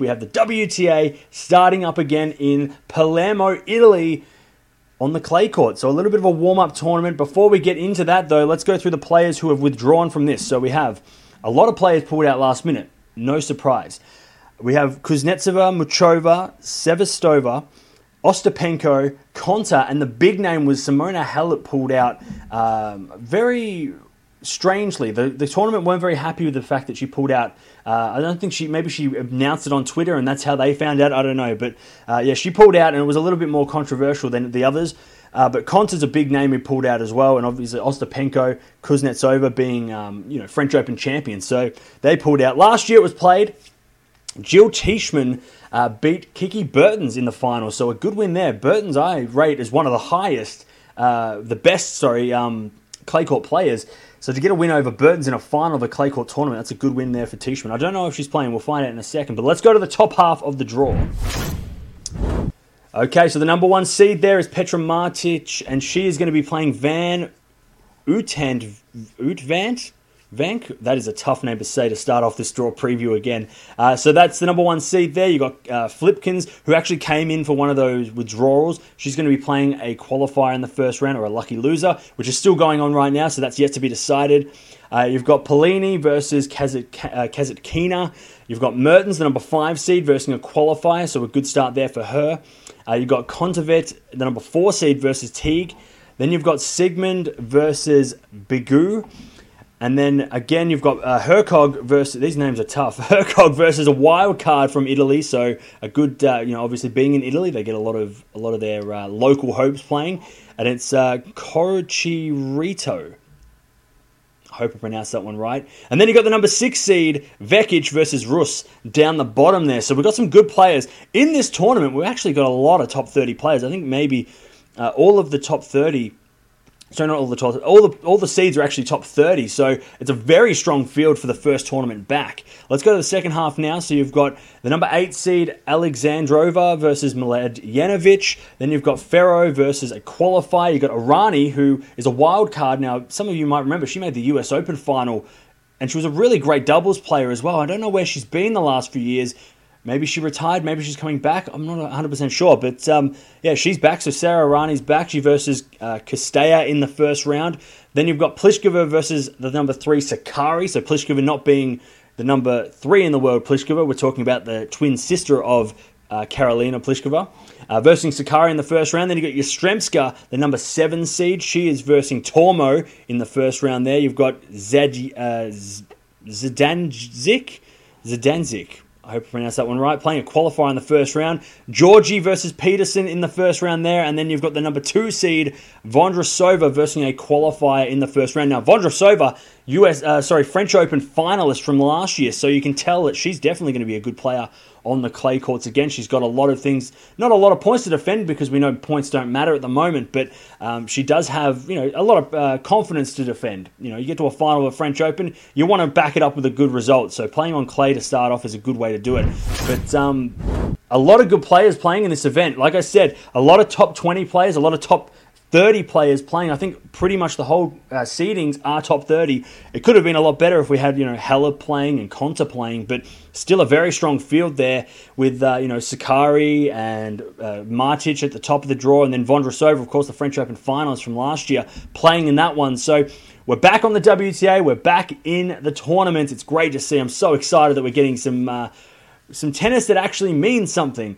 We have the WTA starting up again in Palermo, Italy on the clay court. So a little bit of a warm up tournament. Before we get into that, though, let's go through the players who have withdrawn from this. So we have a lot of players pulled out last minute. No surprise. We have Kuznetsova, Muchova, Sevastova, Ostapenko, Konta, and the big name was Simona Halep pulled out um, very strangely, the, the tournament weren't very happy with the fact that she pulled out. Uh, I don't think she, maybe she announced it on Twitter and that's how they found out. I don't know. But uh, yeah, she pulled out and it was a little bit more controversial than the others. Uh, but Konta's a big name who pulled out as well, and obviously Ostapenko, Kuznetsova being um, you know French Open champions, so they pulled out. Last year it was played. Jill Teichmann uh, beat Kiki Bertens in the final, so a good win there. Bertens I rate as one of the highest, uh, the best, sorry, um, clay court players. So to get a win over Bertens in a final of a clay court tournament, that's a good win there for Teichmann. I don't know if she's playing. We'll find out in a second. But let's go to the top half of the draw. Okay, so the number one seed there is Petra Martic, and she is going to be playing Van Uitand Utvant. Vank, that is a tough name to say to start off this draw preview again. Uh, so that's the number one seed there. You got uh, Flipkens, who actually came in for one of those withdrawals. She's going to be playing a qualifier in the first round or a lucky loser, which is still going on right now, so that's yet to be decided. Uh, you've got Paolini versus Kasatkina. Uh, you've got Mertens, the number five seed, versus a qualifier, so a good start there for her. Uh, you've got Kontaveit, the number four seed, versus Teague. Then you've got Siegemund versus Begu. And then again, you've got uh, Hercog versus these names are tough. Hercog versus a wild card from Italy, so a good, uh, you know, obviously being in Italy, they get a lot of a lot of their uh, local hopes playing, and it's uh, Corchirito. I hope I pronounced that one right. And then you got the number six seed Vekic versus Rus down the bottom there. So we've got some good players in this tournament. We've actually got a lot of top thirty players. I think maybe uh, all of the top thirty so not all the top, all the all the seeds are actually top 30. So it's a very strong field for the first tournament back. Let's go to the second half now. So you've got the number eight seed Alexandrova versus Milad Mladenovic. Then you've got Ferro versus a qualifier. You've got Errani, who is a wild card. Now some of you might remember she made the U.S. Open final. And she was a really great doubles player as well. I don't know where she's been the last few years. Maybe she retired. Maybe she's coming back. I'm not 100% sure. But um, yeah, she's back. So Sara Errani's back. She versus uh, Castella in the first round. Then you've got Pliskova versus the number three Sakkari. So Pliskova not being the number three in the world, Pliskova. We're talking about the twin sister of uh, Karolina Pliskova. Uh, versus Sakkari in the first round. Then you've got Yastremska, the number seven seed. She is versing Tormo in the first round there. You've got Zed, uh, Zidanzik. Zidanzik. I hope I pronounced that one right. Playing a qualifier in the first round. Giorgi versus Peterson in the first round there. And then you've got the number two seed, Vondrousova versus a qualifier in the first round. Now, Vondrousova, US, uh, sorry, French Open finalist from last year. So you can tell that she's definitely going to be a good player on the clay courts again. She's got a lot of things, not a lot of points to defend because we know points don't matter at the moment, but um, she does have you know a lot of uh, confidence to defend. You know, you get to a final of a French Open, you want to back it up with a good result. So playing on clay to start off is a good way to do it. But um, a lot of good players playing in this event. Like I said, a lot of top 20 players, a lot of top 30 players playing. I think pretty much the whole uh, seedings are top 30. It could have been a lot better if we had, you know, Halep playing and Konta playing, but still a very strong field there with, uh, you know, Sakkari and uh, Martic at the top of the draw, and then Vondrousova, of course, the French Open finals from last year, playing in that one. So we're back on the WTA. We're back in the tournament. It's great to see. I'm so excited that we're getting some uh, some tennis that actually means something.